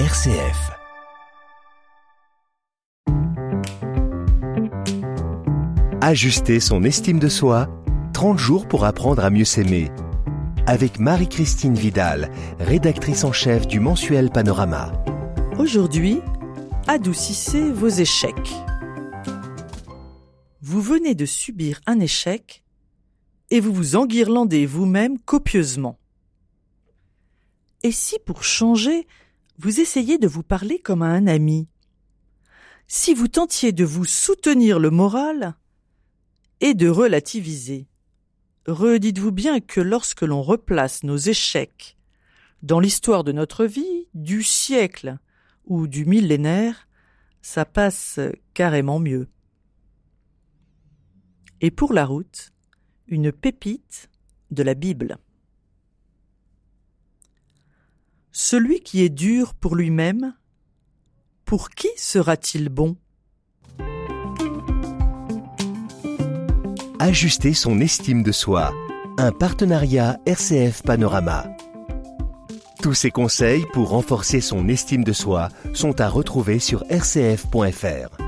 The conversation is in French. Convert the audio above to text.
RCF. Ajuster son estime de soi, 30 jours pour apprendre à mieux s'aimer. Avec Marie-Christine Vidal, rédactrice en chef du mensuel Panorama. Aujourd'hui, adoucissez vos échecs. Vous venez de subir un échec et vous vous enguirlandez vous-même copieusement. Et si pour changer, vous essayez de vous parler comme à un ami Si vous tentiez de vous soutenir le moral et de relativiser Redites-vous bien que lorsque l'on replace nos échecs dans l'histoire de notre vie, du siècle ou du millénaire, ça passe carrément mieux. Et pour la route, une pépite de la Bible. Celui qui est dur pour lui-même, pour qui sera-t-il bon? Ajuster son estime de soi. Un partenariat RCF Panorama. Tous ces conseils pour renforcer son estime de soi sont à retrouver sur rcf.fr.